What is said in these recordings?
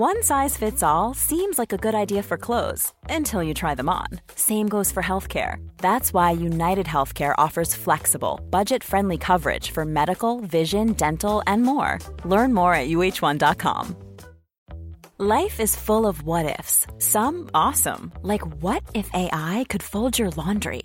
One size fits all seems like a good idea for clothes until you try them on. Same goes for healthcare. That's why United Healthcare offers flexible, budget friendly coverage for medical, vision, dental, and more. Learn more at uhone.com. Life is full of what ifs, some awesome, like what if AI could fold your laundry?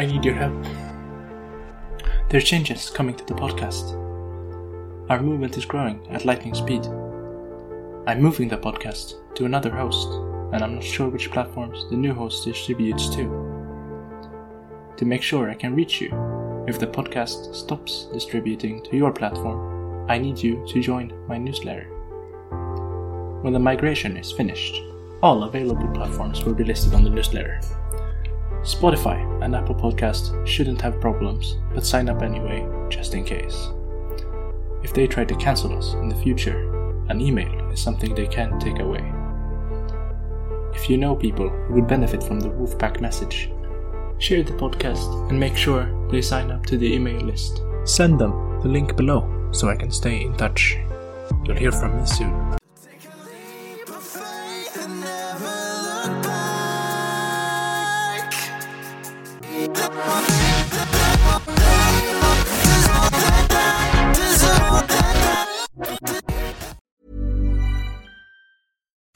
I need your help. There are changes coming to the podcast. Our movement is growing at lightning speed. I'm moving the podcast to another host, and I'm not sure which platforms the new host distributes to. To make sure I can reach you, if the podcast stops distributing to your platform, I need you to join my newsletter. When the migration is finished, all available platforms will be listed on the newsletter. Spotify and Apple Podcast shouldn't have problems, but sign up anyway, just in case. If they try to cancel us in the future, an email is something they can't take away. If you know people who would benefit from the Wolfpack message, share the podcast and make sure they sign up to the email list. Send them the link below so I can stay in touch. You'll hear from me soon.